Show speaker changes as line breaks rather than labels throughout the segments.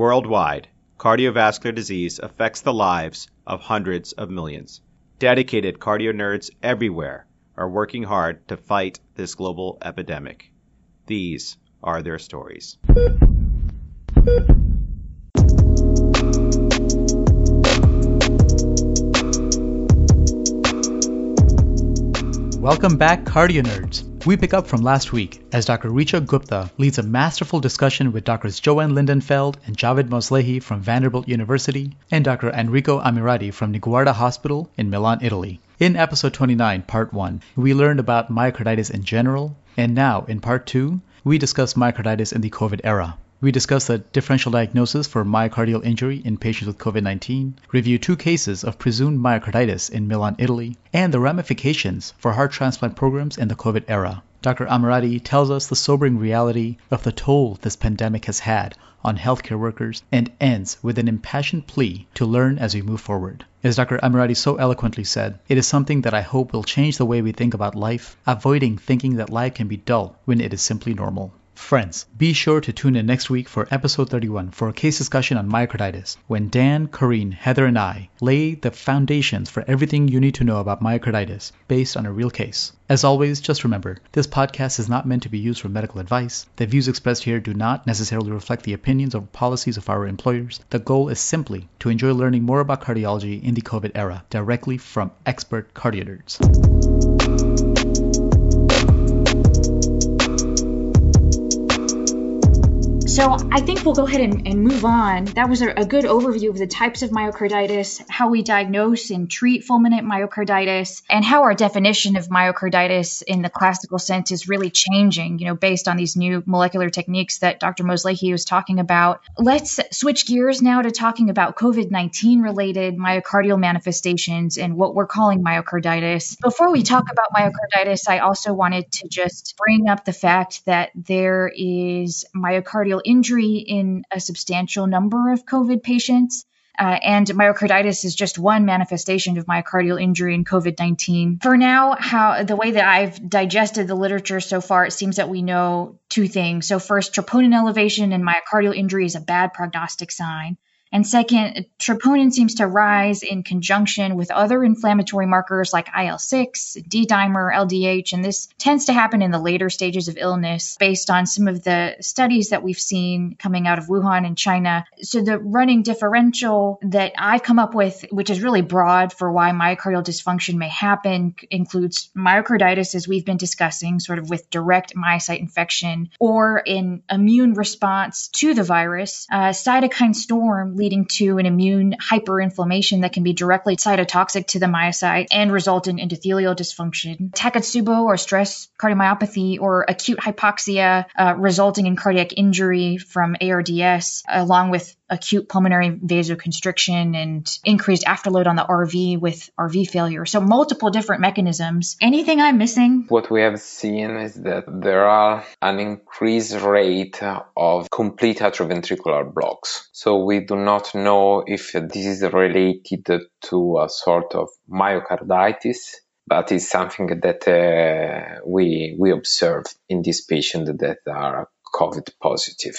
Worldwide, cardiovascular disease affects the lives of hundreds of millions. Dedicated cardio nerds everywhere are working hard to fight this global epidemic. These are their stories.
Welcome back, Cardio Nerds. We pick up from last week as Dr. Richa Gupta leads a masterful discussion with Drs. Joanne Lindenfeld and Javed Moslehi from Vanderbilt University and Dr. Enrico Ammirati from Niguarda Hospital in Milan, Italy. In episode 29, part 1, we learned about myocarditis in general, and now in part 2, we discuss myocarditis in the COVID era. We discuss the differential diagnosis for myocardial injury in patients with COVID 19, review two cases of presumed myocarditis in Milan, Italy, and the ramifications for heart transplant programs in the COVID era. Dr. Ammirati tells us the sobering reality of the toll this pandemic has had on healthcare workers and ends with an impassioned plea to learn as we move forward. As Dr. Ammirati so eloquently said, it is something that I hope will change the way we think about life, avoiding thinking that life can be dull when it is simply normal. Friends, be sure to tune in next week for episode 31 for a case discussion on myocarditis, when Dan, Corrine, Heather, and I lay the foundations for everything you need to know about myocarditis based on a real case. As always, just remember this podcast is not meant to be used for medical advice. The views expressed here do not necessarily reflect the opinions or policies of our employers. The goal is simply to enjoy learning more about cardiology in the COVID era directly from expert cardio nerds.
So I think we'll go ahead and, and move on. That was a, a, good overview of the types of myocarditis, how we diagnose and treat fulminant myocarditis, and how our definition of myocarditis in the classical sense is really changing, you know, based on these new molecular techniques that Dr. Moslehi was talking about. Let's switch gears now to talking about COVID-19 related myocardial manifestations and what we're calling myocarditis. Before we talk about myocarditis, I also wanted to just bring up the fact that there is myocardial injury in a substantial number of COVID patients. Uh, and myocarditis is just one manifestation of myocardial injury in COVID 19. For now, how the way that I've digested the literature so far, it seems that we know two things. So, first, troponin elevation and myocardial injury is a bad prognostic sign. And second, troponin seems to rise in conjunction with other inflammatory markers like IL 6, D dimer, LDH, and this tends to happen in the later stages of illness based on some of the studies that we've seen coming out of Wuhan and China. So the running differential that I've come up with, which is really broad for why myocardial dysfunction may happen, includes myocarditis, as we've been discussing, sort of with direct myocyte infection or an immune response to the virus, uh, cytokine storm leading to an immune hyperinflammation that can be directly cytotoxic to the myocyte and result in endothelial dysfunction. Takotsubo or stress cardiomyopathy or acute hypoxia uh, resulting in cardiac injury from ARDS, along with acute pulmonary vasoconstriction and increased afterload on the RV with RV failure. So multiple different mechanisms. Anything I'm missing?
What we have seen is that there are an increased rate of complete atrioventricular blocks. So we do not know if this is related to a sort of myocarditis but it's something that uh, we we observe in these patients that are COVID positive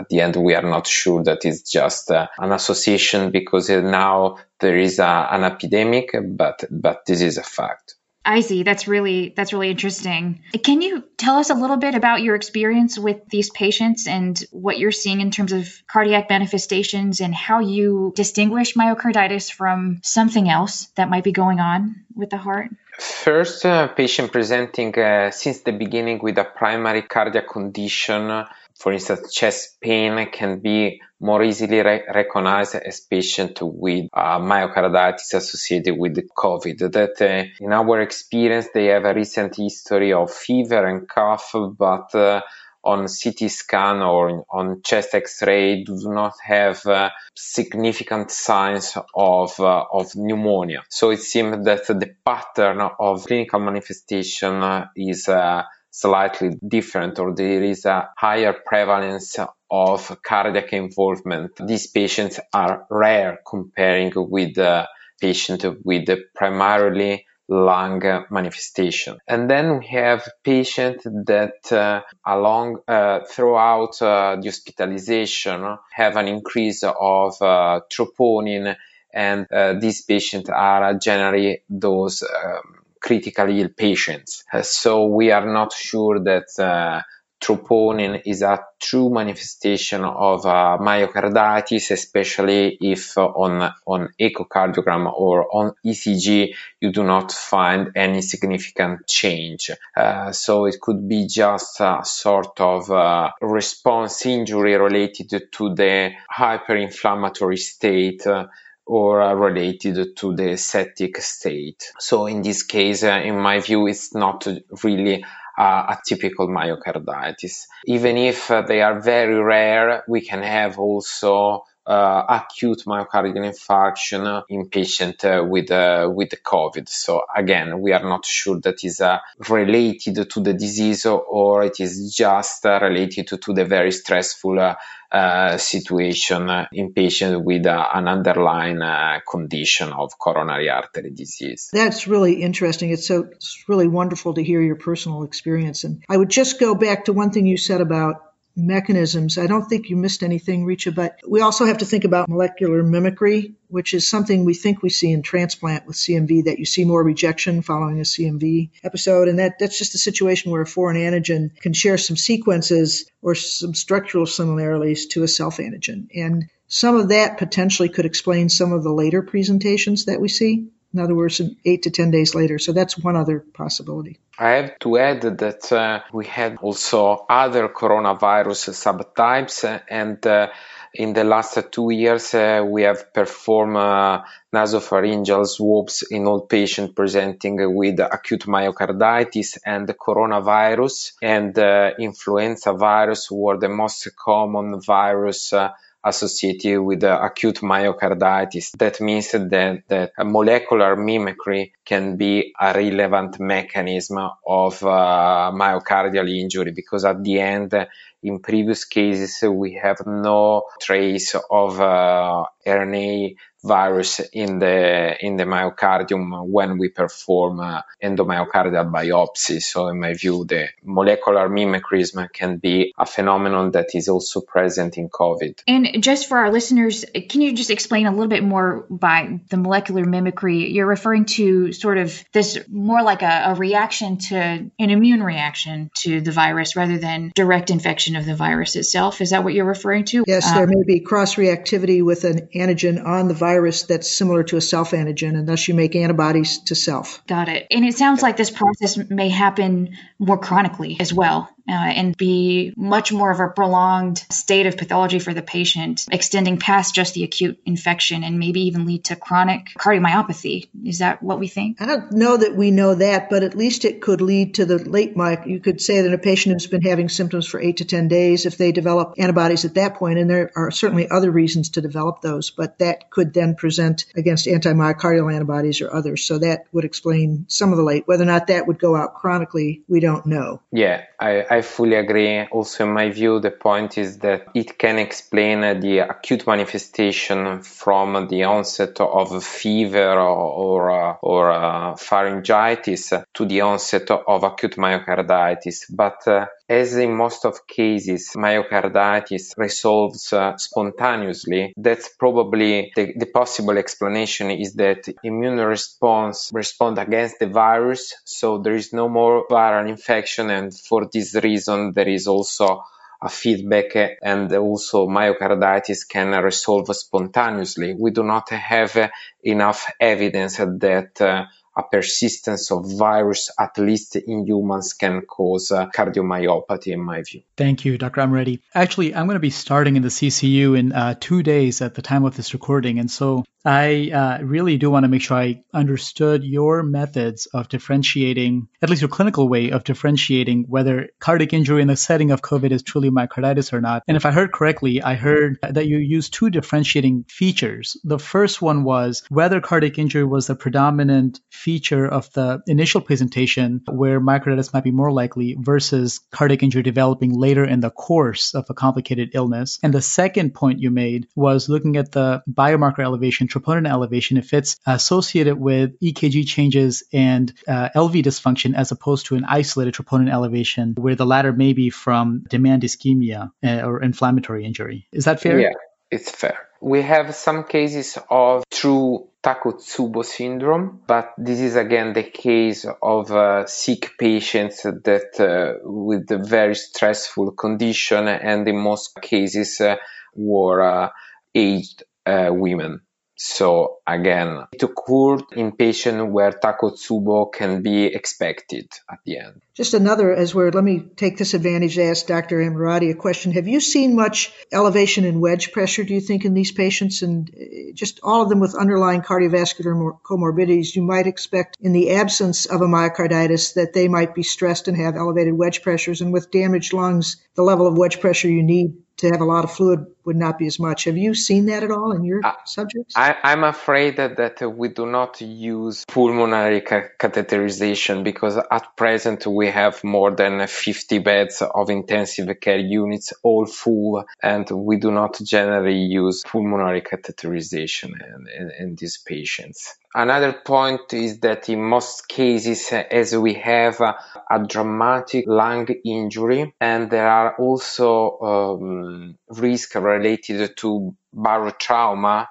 at the end we are not sure that it's just uh, an association because now there is a, an epidemic but but this is a fact
I see. That's really that's really interesting. Can you tell us a little bit about your experience with these patients and what you're seeing in terms of cardiac manifestations and how you distinguish myocarditis from something else that might be going on with the heart?
First, uh, patient presenting uh, since the beginning with a primary cardiac condition for instance, chest pain can be more easily re- recognized as patient with uh, myocarditis associated with COVID. That uh, in our experience, they have a recent history of fever and cough, but uh, on CT scan or on chest X-ray do not have uh, significant signs of uh, of pneumonia. So it seems that the pattern of clinical manifestation is uh, slightly different or there is a higher prevalence of cardiac involvement. These patients are rare comparing with the patient with the primarily lung manifestation. And then we have patients that uh, along uh, throughout uh, the hospitalization have an increase of uh, troponin, and uh, these patients are generally those um, critically ill patients. Uh, so we are not sure that troponin is a true manifestation of uh, myocarditis, especially if uh, on, on echocardiogram or on ECG you do not find any significant change. Uh, so it could be just a sort of uh, response injury related to the hyperinflammatory state uh, or uh, related to the septic state. So in this case, uh, in my view, it's not really uh, typical myocarditis. Even if uh, they are very rare, we can have also uh, acute myocardial infarction in patient uh, with uh, with COVID. So again, we are not sure that is uh, related to the disease or it is just related to, to, the very stressful uh, situation in patients with uh, an underlying uh, condition of coronary artery disease.
That's really interesting. It's so it's really wonderful to hear your personal experience. And I would just go back to one thing you said about mechanisms. I don't think you missed anything, Richa, but we also have to think about molecular mimicry, which is something we think we see in transplant with CMV, that you see more rejection following a CMV episode. And that, that's just a situation where a foreign antigen can share some sequences or some structural similarities to a self antigen. And some of that potentially could explain some of the later presentations that we see. In other words, eight to 10 days later. So that's one other possibility.
I have to add that uh, we had also other coronavirus subtypes and uh, in the last two years, uh, we have performed uh, nasopharyngeal swabs in all patients presenting with acute myocarditis and coronavirus and uh, influenza virus were the most common virus uh, associated with acute myocarditis. That means that, that molecular mimicry can be a relevant mechanism of uh, myocardial injury because at the end, in previous cases, we have no trace of uh, RNA virus in the in the myocardium when we perform uh, endomyocardial biopsy. So, in my view, the molecular mimicrism can be a phenomenon that is also present in COVID.
And just for our listeners, can you just explain a little bit more by the molecular mimicry? You're referring to sort of this more like a, a reaction to an immune reaction to the virus rather than direct infection of the virus itself. Is that what you're referring to?
Yes, um, there may be cross reactivity with an antigen on the virus that's similar to a self antigen, and thus you make antibodies to self.
Got it. And it sounds like this process may happen more chronically as well uh, and be much more of a prolonged state of pathology for the patient, extending past just the acute infection and maybe even lead to chronic cardiomyopathy. Is that what we think?
I don't know that we know that, but at least it could lead to the late my. You could say that a patient who's been having symptoms for eight to 10 days, if they develop antibodies at that point, and there are certainly other reasons to develop those, but that could then present against antimyocardial antibodies or others. So that would explain some of the late. Whether or not that would go out chronically, we don't know.
Yeah, I, I fully agree. Also, in my view, the point is that it can explain the acute manifestation from the onset of fever or, or, or uh, pharyngitis to the onset of acute myocarditis. But uh, as in most of cases, myocarditis resolves uh, spontaneously. That's probably the, the, possible explanation is that immune response respond against the virus. So there is no more viral infection. And for this reason, there is also a feedback and also myocarditis can resolve spontaneously. We do not have enough evidence that uh, a persistence of virus, at least in humans, can cause uh, cardiomyopathy, in my view.
Thank you, Dr. Ammirati. Actually, I'm going to be starting in the CCU in uh, two days at the time of this recording. And so I uh, really do want to make sure I understood your methods of differentiating, at least your clinical way of differentiating whether cardiac injury in the setting of COVID is truly myocarditis or not. And if I heard correctly, I heard that you used two differentiating features. The first one was whether cardiac injury was the predominant feature of the initial presentation, where myocarditis might be more likely, versus cardiac injury developing later in the course of a complicated illness. And the second point you made was looking at the biomarker elevation troponin elevation if it's associated with EKG changes and uh, LV dysfunction as opposed to an isolated troponin elevation where the latter may be from demand ischemia uh, or inflammatory injury. Is that fair?
Yeah, it's fair. We have some cases of true Takotsubo syndrome, but this is again the case of uh, sick patients that uh, with a very stressful condition, and in most cases uh, were uh, aged women. So again, it occurred in patients where Takotsubo can be expected at the end.
Just another, as we're, let me take this advantage to ask Dr. Ammirati a question. Have you seen much elevation in wedge pressure, do you think, in these patients? And uh, just all of them with underlying cardiovascular comorbidities, you might expect in the absence of a myocarditis that they might be stressed and have elevated wedge pressures. And with damaged lungs, the level of wedge pressure you need to have a lot of fluid would not be as much. Have you seen that at all in your uh, subjects?
I, am afraid that, that we do not use pulmonary ca- catheterization because at present we have more than 50 beds of intensive care units, all full, and we do not generally use pulmonary catheterization in, in, in these patients. Another point is that in most cases, as we have a, a dramatic lung injury, and there are also um, risks related to barotrauma,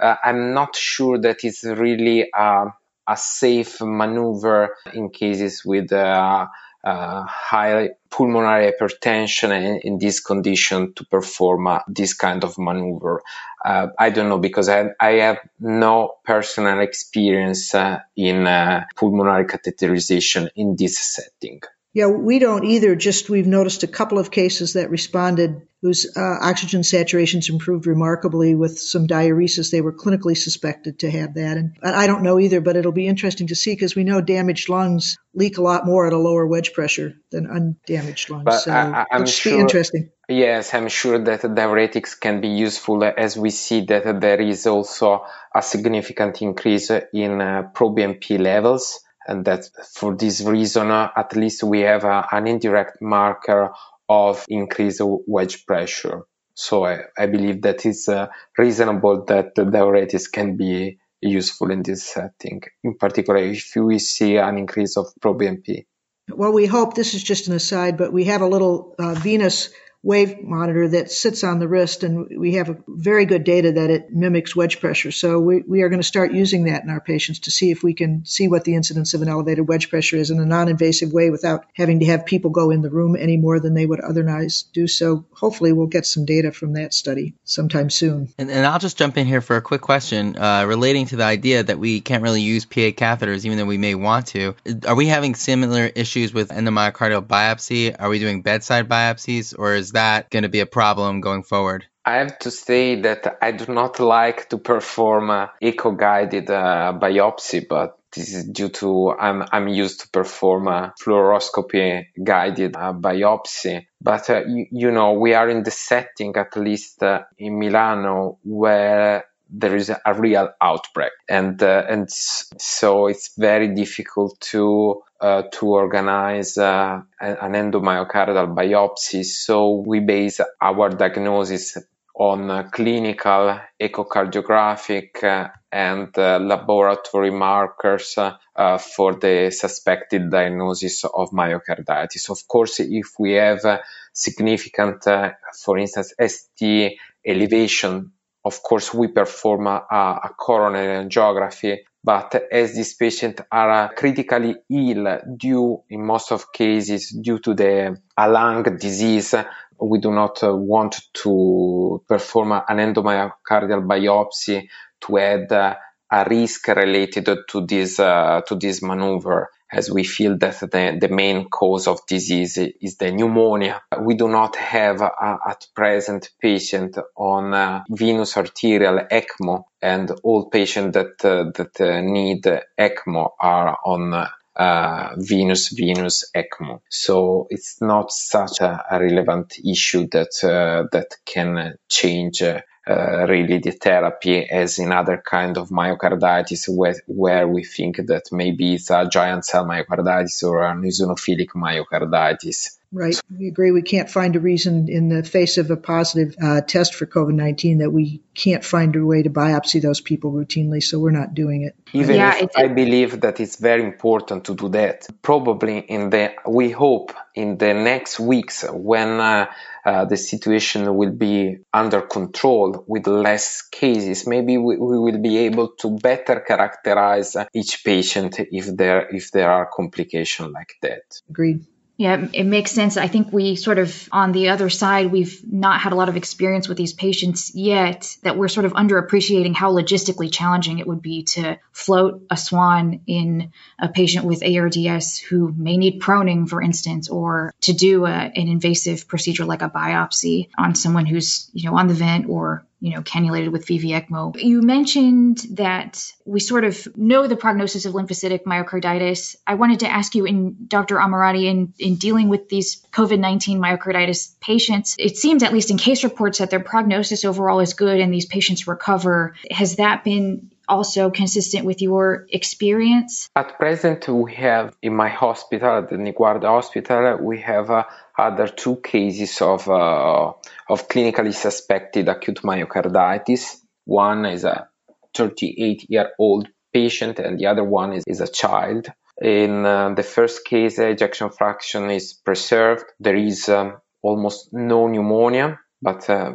uh, I'm not sure that it's really a, a safe maneuver in cases with uh, uh, high pulmonary hypertension in, in, this condition to perform uh, this kind of maneuver. Uh, I don't know because I, I, have no personal experience uh, in uh, pulmonary catheterization in this setting.
Yeah, we don't either. Just we've noticed a couple of cases that responded whose uh, oxygen saturations improved remarkably with some diuresis. They were clinically suspected to have that. And I don't know either, but it'll be interesting to see because we know damaged lungs leak a lot more at a lower wedge pressure than undamaged lungs.
But
so
I,
am
sure,
be interesting.
Yes, I'm sure that diuretics can be useful as we see that there is also a significant increase in uh, proBNP levels and that for this reason, uh, at least we have uh, an indirect marker of increased wedge pressure. So I, I believe that it's uh, reasonable that the diuretics can be useful in this setting, in particular if we see an increase of proBNP.
Well, we hope this is just an aside, but we have a little uh, venous wave monitor that sits on the wrist, and we have very good data that it mimics wedge pressure. So we, we are going to start using that in our patients to see if we can see what the incidence of an elevated wedge pressure is in a non-invasive way without having to have people go in the room any more than they would otherwise do. So hopefully we'll get some data from that study sometime soon.
And, and I'll just jump in here for a quick question uh, relating to the idea that we can't really use PA catheters even though we may want to. Are we having similar issues with endomyocardial biopsy? Are we doing bedside biopsies, or is that going to be a problem going forward?
I have to say that I do not like to perform uh, echo guided uh, biopsy, but this is due to I'm, I'm used to perform a fluoroscopy guided uh, biopsy. But uh, you, you, know, we are in the setting, at least uh, in Milano, where there is a real outbreak, and uh, and so it's very difficult to uh, to organize uh, an endomyocardial biopsy. So we base our diagnosis on clinical echocardiographic uh, and uh, laboratory markers uh, for the suspected diagnosis of myocarditis. Of course, if we have significant, for instance, ST elevation of course, we perform a, a coronary angiography, but as these patients are critically ill due, in most of cases, due to the a lung disease, we do not want to perform an endomyocardial biopsy to add a risk related to this uh, to this maneuver as we feel that the, the main cause of disease is the pneumonia. We do not have uh, at present patient on uh, venous arterial ECMO and all patients that, uh, that uh, need ECMO are on uh, venous venous ECMO. So it's not such a, a relevant issue that uh, that can change uh, really the therapy as in other kind of myocarditis where, where we think that maybe it's a giant cell myocarditis or an eosinophilic myocarditis.
Right. We agree. We can't find a reason in the face of a positive uh, test for COVID 19 that we can't find a way to biopsy those people routinely, so we're not doing it.
Even yeah, if I believe that it's very important to do that. Probably in the, we hope in the next weeks when uh, uh, the situation will be under control with less cases, maybe we, we will be able to better characterize each patient if there if there are complications like that.
Agreed.
Yeah, it makes sense. I think we sort of, on the other side, we've not had a lot of experience with these patients yet, that we're sort of underappreciating how logistically challenging it would be to float a swan in a patient with ARDS who may need proning, for instance, or to do a, an invasive procedure like a biopsy on someone who's, you know, on the vent or you know, cannulated with VV ECMO. You mentioned that we sort of know the prognosis of lymphocytic myocarditis. I wanted to ask you, in Dr. Ammirati, in, in dealing with these COVID 19 myocarditis patients, it seems, at least in case reports, that their prognosis overall is good and these patients recover. Has that been also consistent with your experience?
At present, we have in my hospital, at the Niguarda Hospital, we have uh, other two cases of, uh, of clinically suspected acute myocarditis. One is a 38 year old patient, and the other one is, is a child. In uh, the first case, ejection fraction is preserved. There is um, almost no pneumonia, but uh,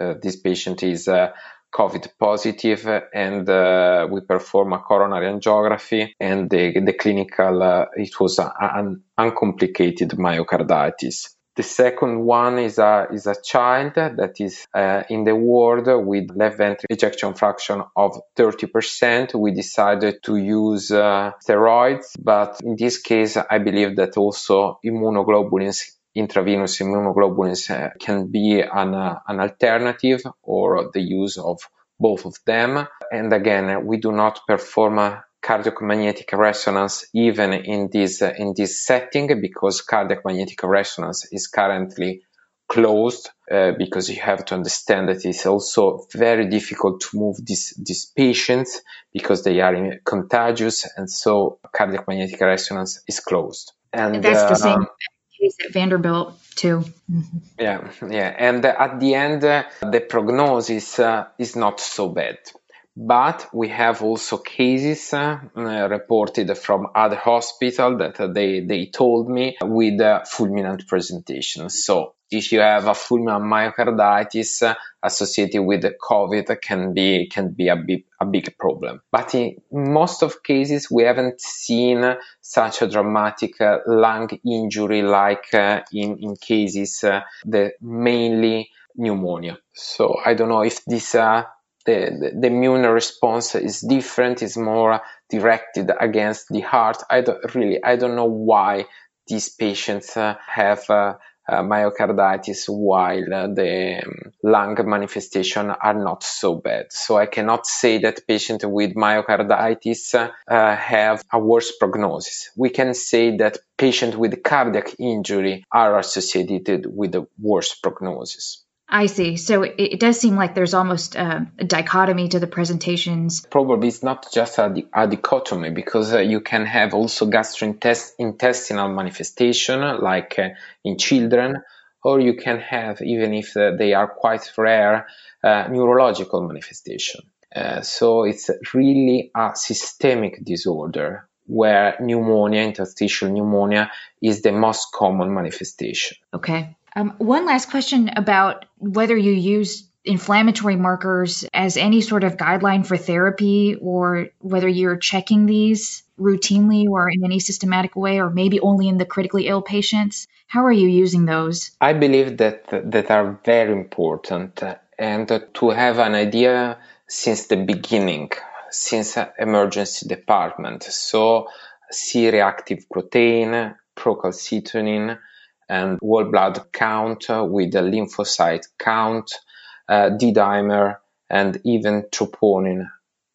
uh, this patient is uh, COVID positive and uh, we perform a coronary angiography and the, the clinical, uh, it was an uncomplicated myocarditis. The second one is a, is a child that is uh, in the ward with left ventricle ejection fraction of 30%. We decided to use uh, steroids, but in this case, I believe that also immunoglobulins intravenous immunoglobulins uh, can be an, uh, an alternative or the use of both of them. And again, we do not perform a cardiac magnetic resonance even in this uh, in this setting because cardiac magnetic resonance is currently closed uh, because you have to understand that it's also very difficult to move these these patients because they are contagious and so cardiac magnetic resonance is closed
and that's uh, the same case at Vanderbilt too.
Mm-hmm. Yeah, yeah, and at the end, uh, the prognosis uh, is not so bad. But we have also cases uh, reported from other hospitals that they, they told me with fulminant presentation. So if you have a fulminant myocarditis uh, associated with COVID can be can be a big a big problem. But in most of cases, we haven't seen such a dramatic uh, lung injury like uh, in in cases uh, the mainly pneumonia. So I don't know if this uh, the, the, immune response is different, is more directed against the heart. I don't really I don't know why these patients uh, have uh, myocarditis while the um, lung manifestation are not so bad. So I cannot say that patients with myocarditis uh, have a worse prognosis. We can say that patients with cardiac injury are associated with a worse prognosis.
I see. So it, it, does seem like there's almost a, a, dichotomy to the presentations.
Probably it's not just a, a dichotomy because uh, you can have also gastrointestinal manifestation like uh, in children, or you can have, even if uh, they are quite rare, uh, neurological manifestation. Uh, so it's really a systemic disorder where pneumonia, interstitial pneumonia, is the most common manifestation.
Okay. Um, one last question about whether you use inflammatory markers as any sort of guideline for therapy or whether you're checking these routinely or in any systematic way or maybe only in the critically ill patients. How are you using those?
I believe that that are very important and to have an idea since the beginning since emergency department. So c-reactive protein procalcitonin and whole blood count with the lymphocyte count, uh, D-dimer, and even troponin,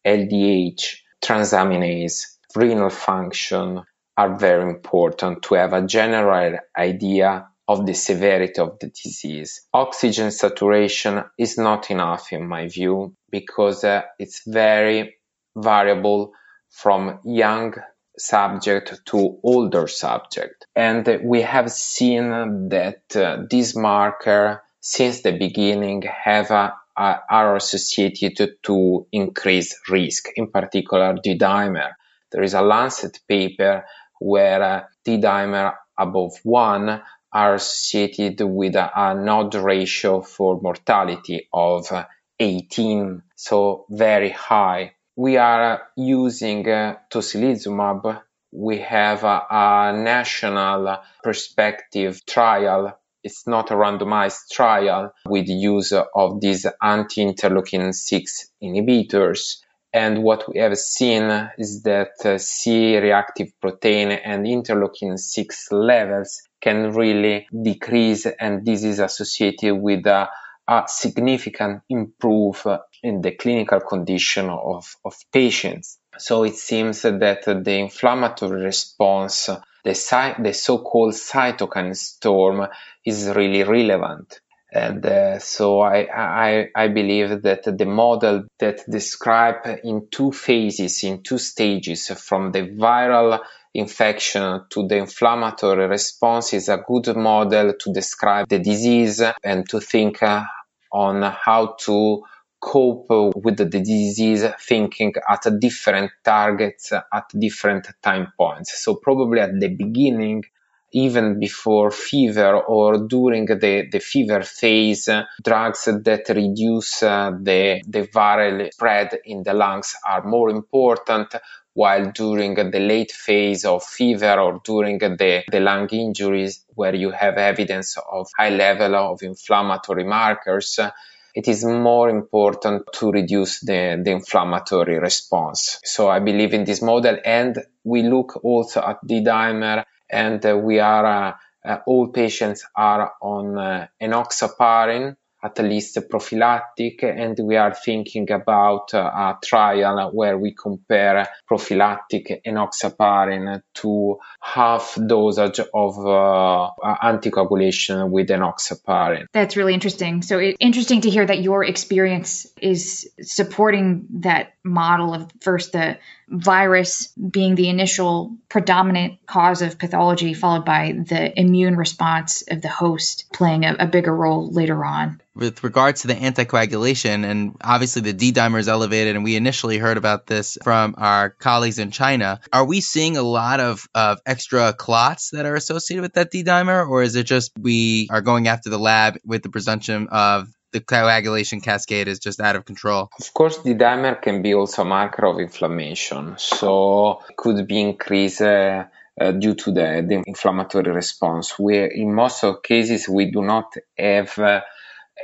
LDH, transaminase, renal function are very important to have a general idea of the severity of the disease. Oxygen saturation is not enough in my view because uh, it's very variable from young subject to older subject. And we have seen that uh, this marker since the beginning have are associated to increased risk, in particular D-dimer. There is a Lancet paper where uh, D-dimer above one are associated with a, an odds ratio for mortality of 18, so very high. We are using uh, tocilizumab. We have a, a national perspective trial it's not a randomized trial with use of these anti-interleukin 6 inhibitors. And what we have seen is that uh, C-reactive protein and interleukin 6 levels can really decrease, and this is associated with a, a significant improve in the clinical condition of, of patients. So it seems that the inflammatory response, the, the so-called cytokine storm is really relevant. And uh, so I, I, I believe that the model that describe in two phases, in two stages, from the viral infection to the inflammatory response is a good model to describe the disease and to think uh, on how to cope with the disease thinking at different targets at different time points. So probably at the beginning, even before fever or during the, the fever phase, drugs that reduce uh, the, the viral spread in the lungs are more important while during the late phase of fever or during the, the lung injuries where you have evidence of high level of inflammatory markers, it is more important to reduce the, the inflammatory response. So I believe in this model and we look also at the dimer and uh, we are, uh, uh, all patients are on uh, enoxaparin at least prophylactic, and we are thinking about a trial where we compare prophylactic enoxaparin to half dosage of uh, anticoagulation with enoxaparin.
That's really interesting. So it's interesting to hear that your experience is supporting that model of first the virus being the initial predominant cause of pathology, followed by the immune response of the host playing a, a bigger role later on
with regards to the anticoagulation, and obviously the D dimer is elevated, and we initially heard about this from our colleagues in China. Are we seeing a lot of, of extra clots that are associated with that D dimer, or is it just we are going after the lab with the presumption of the coagulation cascade is just out of control.
Of course, the dimer can be also a marker of inflammation, so it could be increased uh, uh, due to the, the, inflammatory response. Where in most of cases we do not have uh,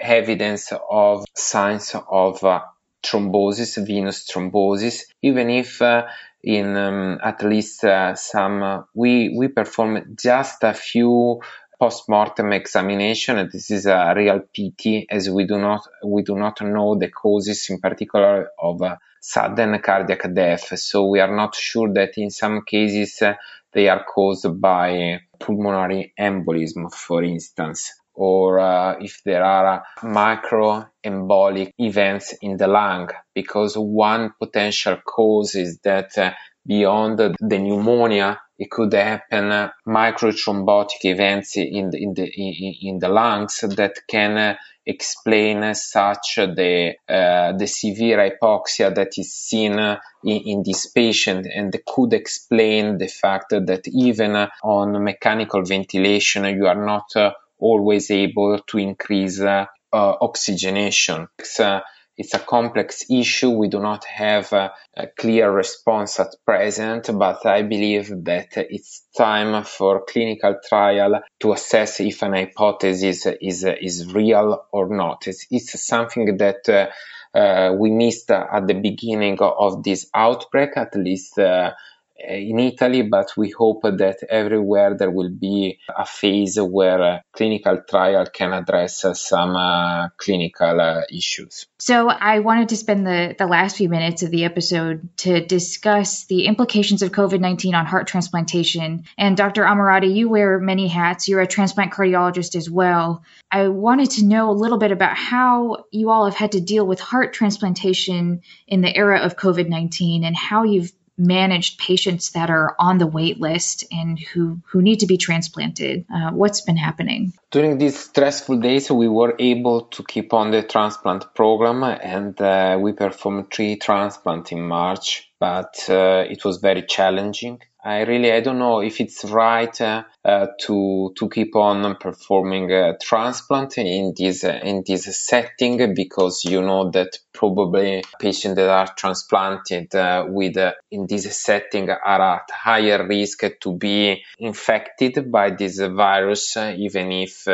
evidence of signs of uh, thrombosis, venous thrombosis, even if uh, in um, at least uh, some we we perform just a few post-mortem examination. This is a real pity as we do not, we do not know the causes in particular of uh, sudden cardiac death. So we are not sure that in some cases uh, they are caused by pulmonary embolism, for instance or uh, if there are microembolic events in the lung, because one potential cause is that uh, beyond the pneumonia, it could happen uh, microthrombotic events in the, in the, in, the lungs that can uh, explain such the uh, the severe hypoxia that is seen in, in, this patient and could explain the fact that even on mechanical ventilation you are not uh, always able to increase uh, oxygenation. It's, uh, it's a complex issue. We do not have a, a, clear response at present, but I believe that it's time for clinical trial to assess if an hypothesis is, is real or not. It's, it's something that uh, uh, we missed at the beginning of this outbreak, at least uh, in Italy, but we hope that everywhere there will be a phase where clinical trial can address uh, some uh, clinical uh, issues.
So I wanted to spend the, the last few minutes of the episode to discuss the implications of COVID-19 on heart transplantation. And Dr. Ammirati, you wear many hats. You're a transplant cardiologist as well. I wanted to know a little bit about how you all have had to deal with heart transplantation in the era of COVID 19 and how you've managed patients that are on the wait list and who, who need to be transplanted? Uh, what's been happening?
During these stressful days, we were able to keep on the transplant program and uh, we performed three transplants in March, but uh, it was very challenging I really I don't know if it's right uh, uh, to to keep on performing a transplant in this uh, in this setting because you know that probably patients that are transplanted uh, with uh, in this setting are at higher risk to be infected by this virus uh, even if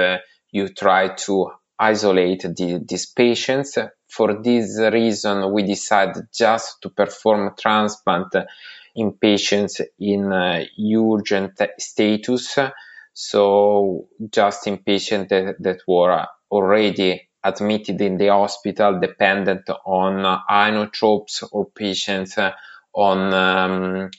you try to isolate the, these patients. For this reason, we decided just to perform transplant in patients in uh, urgent status. So just in patients that, that were already admitted in the hospital dependent on uh, inotropes or patients uh, on um,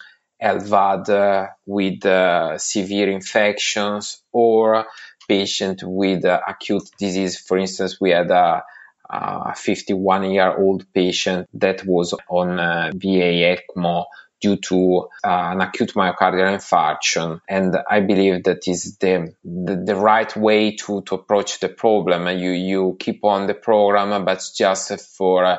LVAD uh, with uh, severe infections or patient with uh, acute disease. For instance, we had a, a 51 year old patient that was on uh, VA ECMO due to uh, an acute myocardial infarction. And I believe that is the, the, the, right way to, to approach the problem. You, you keep on the program, but just for uh,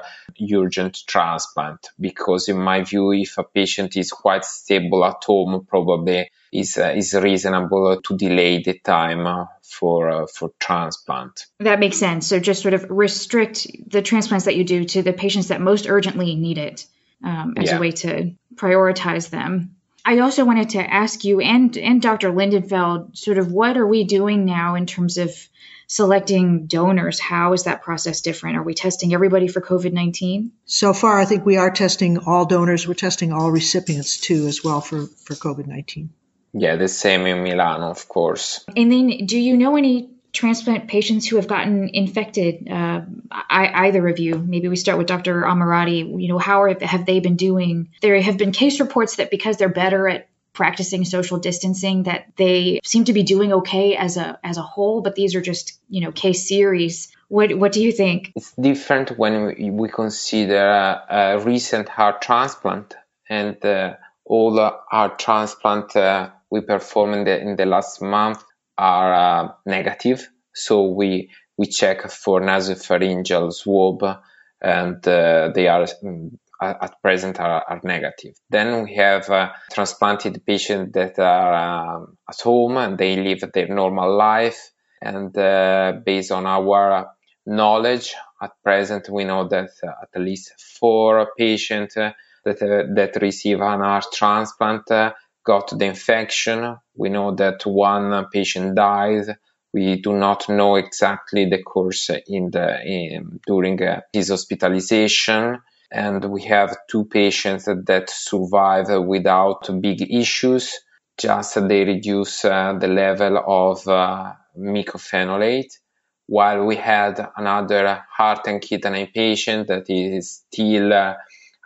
urgent transplant. Because in my view, if a patient is quite stable at home, probably is, uh, is reasonable to delay the time for uh, for transplant.
That makes sense. So just sort of restrict the transplants that you do to the patients that most urgently need it um, as yeah. a way to prioritize them. I also wanted to ask you and and Dr. Lindenfeld, sort of what are we doing now in terms of selecting donors? How is that process different? Are we testing everybody for COVID nineteen?
So far, I think we are testing all donors. We're testing all recipients too, as well for for COVID nineteen.
Yeah, the same in Milano, of course.
And then, do you know any transplant patients who have gotten infected? Uh, I, either of you, maybe we start with Dr. Ammirati. You know, how are, have they been doing? There have been case reports that because they're better at practicing social distancing, that they seem to be doing okay as a as a whole. But these are just you know case series. What what do you think?
It's different when we, we consider a, recent heart transplant and uh, all heart transplant uh, we performed in the in the last month are uh, negative. So we we check for nasopharyngeal swab, and uh, they are mm, at present are, are, negative. Then we have uh, transplanted patients that are um, at home and they live their normal life. And uh, based on our knowledge, at present we know that uh, at least four patients uh, that that receive an heart transplant got the infection. We know that one patient died. We do not know exactly the course in the in, during uh, his hospitalization, and we have two patients that survive without big issues. Just they reduce uh, the level of uh, mycophenolate, while we had another heart and kidney patient that is still uh,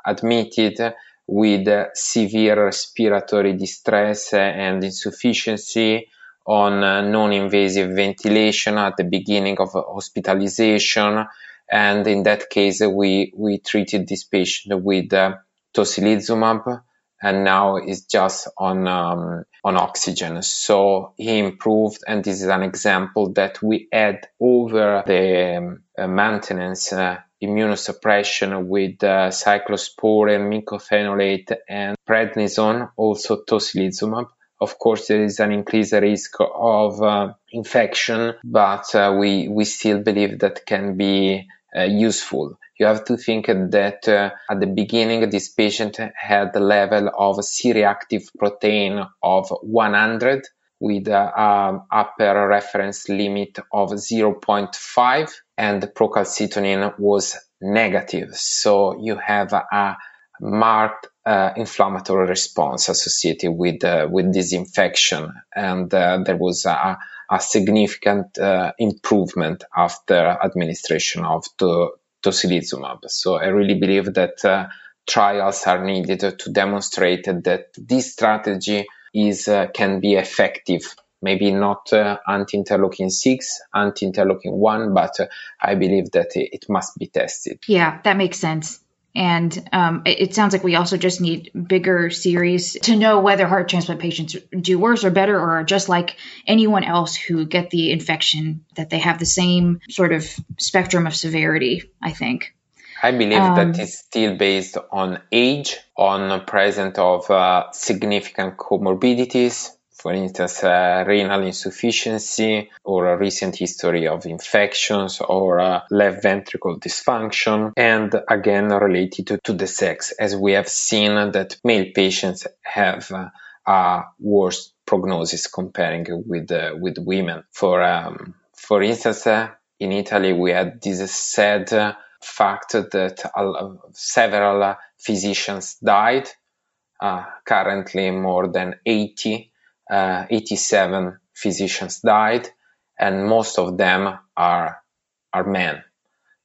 admitted with severe respiratory distress and insufficiency on non-invasive ventilation at the beginning of hospitalization. And in that case, we, we treated this patient with uh, tocilizumab and now is just on, um, on oxygen. So he improved. And this is an example that we add over the um, uh, maintenance uh, immunosuppression with uh, cyclosporin, mycophenolate, and prednisone, also tocilizumab. Of course, there is an increased risk of uh, infection, but uh, we, we still believe that can be uh, useful. You have to think that uh, at the beginning, this patient had the level of C-reactive protein of 100 with an upper reference limit of 0.5 and procalcitonin was negative. So you have a, a marked uh, inflammatory response associated with uh, with this infection, and uh, there was a, a significant uh, improvement after administration of the tocilizumab. So I really believe that uh, trials are needed to demonstrate that this strategy is uh, can be effective. Maybe not uh, anti-interleukin 6 anti-interleukin 1 but uh, i believe that it must be tested.
Yeah that makes sense And um, it, sounds like we also just need bigger series to know whether heart transplant patients do worse or better or are just like anyone else who get the infection, that they have the same sort of spectrum of severity, I think.
I believe um, that is still based on age, on presence of uh, significant comorbidities, for instance, uh, renal insufficiency or a recent history of infections or uh, left ventricle dysfunction, and again related to, to, the sex, as we have seen that male patients have uh, a worse prognosis comparing with uh, with women. For um, for instance, uh, in Italy, we had this sad uh, fact that several physicians died. currently, more than 80 uh, 87 physicians died, and most of them are are men.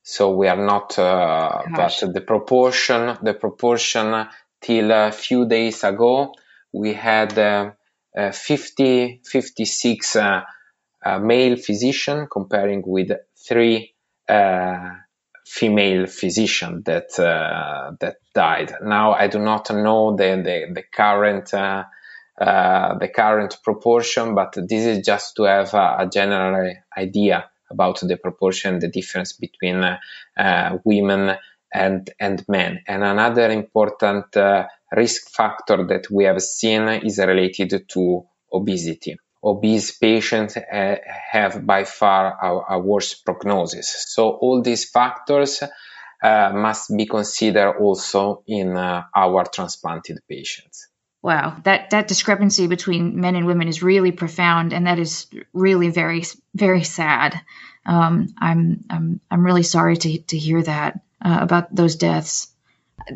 So we are not, uh, but the proportion, the proportion till a few days ago, we had uh, uh 50, 56 uh, uh, male physician comparing with three female physician that that died. Now I do not know the the, the current uh, the current proportion, but this is just to have a, a general idea about the proportion, the difference between uh, women and and men. And another important uh, risk factor that we have seen is related to obesity. Obese patients uh, have by far a, a, worse prognosis. So all these factors uh, must be considered also in uh, our transplanted patients.
Wow, that that discrepancy between men and women is really profound, and that is really very very sad. Um, I'm I'm I'm really sorry to to hear that uh, about those deaths.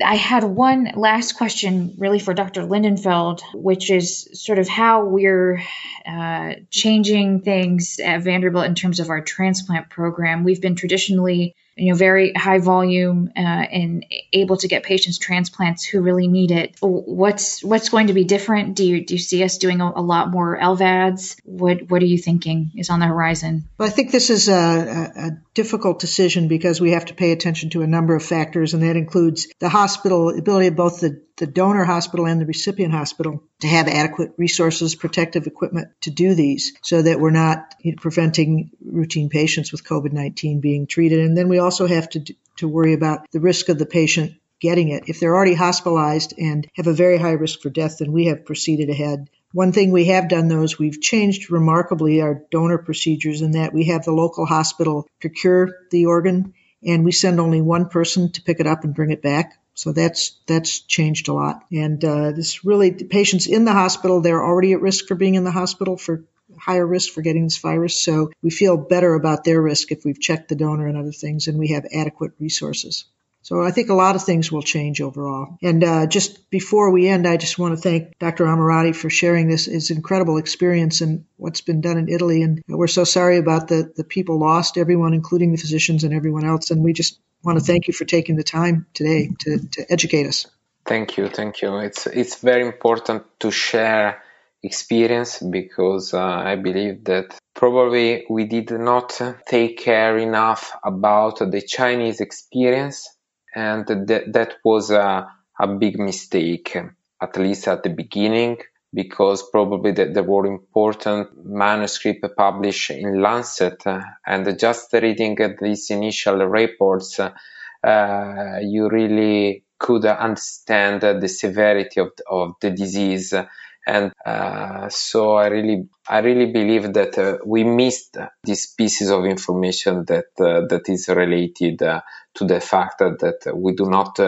I had one last question, really for Dr. Lindenfeld, which is sort of how we're uh, changing things at Vanderbilt in terms of our transplant program. We've been traditionally you know, very high volume uh, and able to get patients transplants who really need it. What's what's going to be different? Do you do you see us doing a, a lot more LVADs? What what are you thinking is on the horizon?
Well, I think this is a, a difficult decision because we have to pay attention to a number of factors, and that includes the hospital ability of both the the donor hospital and the recipient hospital to have adequate resources, protective equipment to do these so that we're not preventing routine patients with COVID-19 being treated. And then we also have to, to worry about the risk of the patient getting it. If they're already hospitalized and have a very high risk for death, then we have proceeded ahead. One thing we have done though is we've changed remarkably our donor procedures in that we have the local hospital procure the organ and we send only one person to pick it up and bring it back so that's that's changed a lot. And uh, this really patients in the hospital they're already at risk for being in the hospital for higher risk for getting this virus. So we feel better about their risk if we've checked the donor and other things, and we have adequate resources. So I think a lot of things will change overall. And uh, just before we end, I just want to thank Dr. Ammirati for sharing this his incredible experience and what's been done in Italy. And we're so sorry about the the people lost, everyone, including the physicians and everyone else. And we just want to thank you for taking the time today to, to educate us.
Thank you, thank you. It's it's very important to share experience because uh, I believe that probably we did not take care enough about the Chinese experience, and that was a, a big mistake, at least at the beginning because probably the, there were important manuscripts published in Lancet, uh, and just reading these initial reports, uh, you really could understand the severity of, of the disease. And uh, so I really, I really believe that uh, we missed these pieces of information that uh, that is related uh, to the fact that we do not,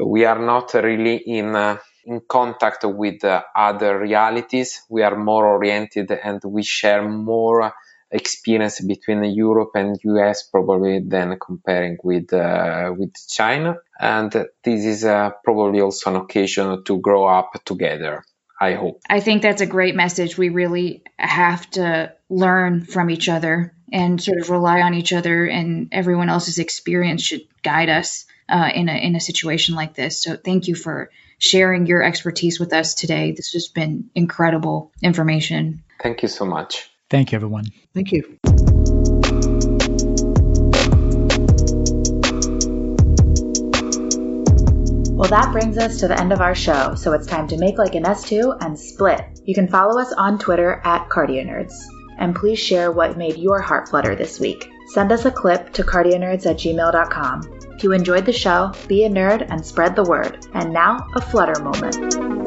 we are not really in in contact with uh, other realities. We are more oriented and we share more experience between Europe and US probably than comparing with uh, with China. And this is uh, probably also an occasion to grow up together. I hope.
I think that's a great message. We really have to learn from each other and sort of rely on each other, and everyone else's experience should guide us uh, in a in a situation like this. So thank you for sharing your expertise with us today. This has been incredible information.
Thank you so much.
Thank you, everyone.
Thank you.
Well, that brings us to the end of our show, so it's time to make like an S2 and split. You can follow us on Twitter at CardioNerds. And please share what made your heart flutter this week. Send us a clip to cardionerds at gmail.com. If you enjoyed the show, be a nerd and spread the word. And now, a flutter moment.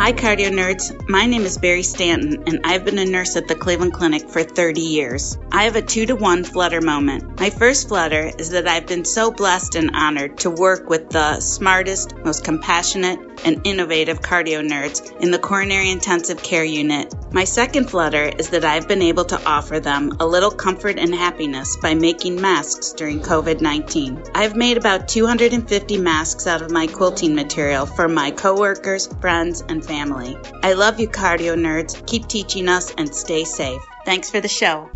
Hi, cardio nerds. My name is Barry Stanton, and I've been a nurse at the Cleveland Clinic for 30 years. I have a two to one flutter moment. My first flutter is that I've been so blessed and honored to work with the smartest, most compassionate, and innovative cardio nerds in the coronary intensive care unit. My second flutter is that I've been able to offer them a little comfort and happiness by making masks during COVID 19. I've made about 250 masks out of my quilting material for my coworkers, friends, and family. I love you, cardio nerds. Keep teaching us and stay safe. Thanks for the show.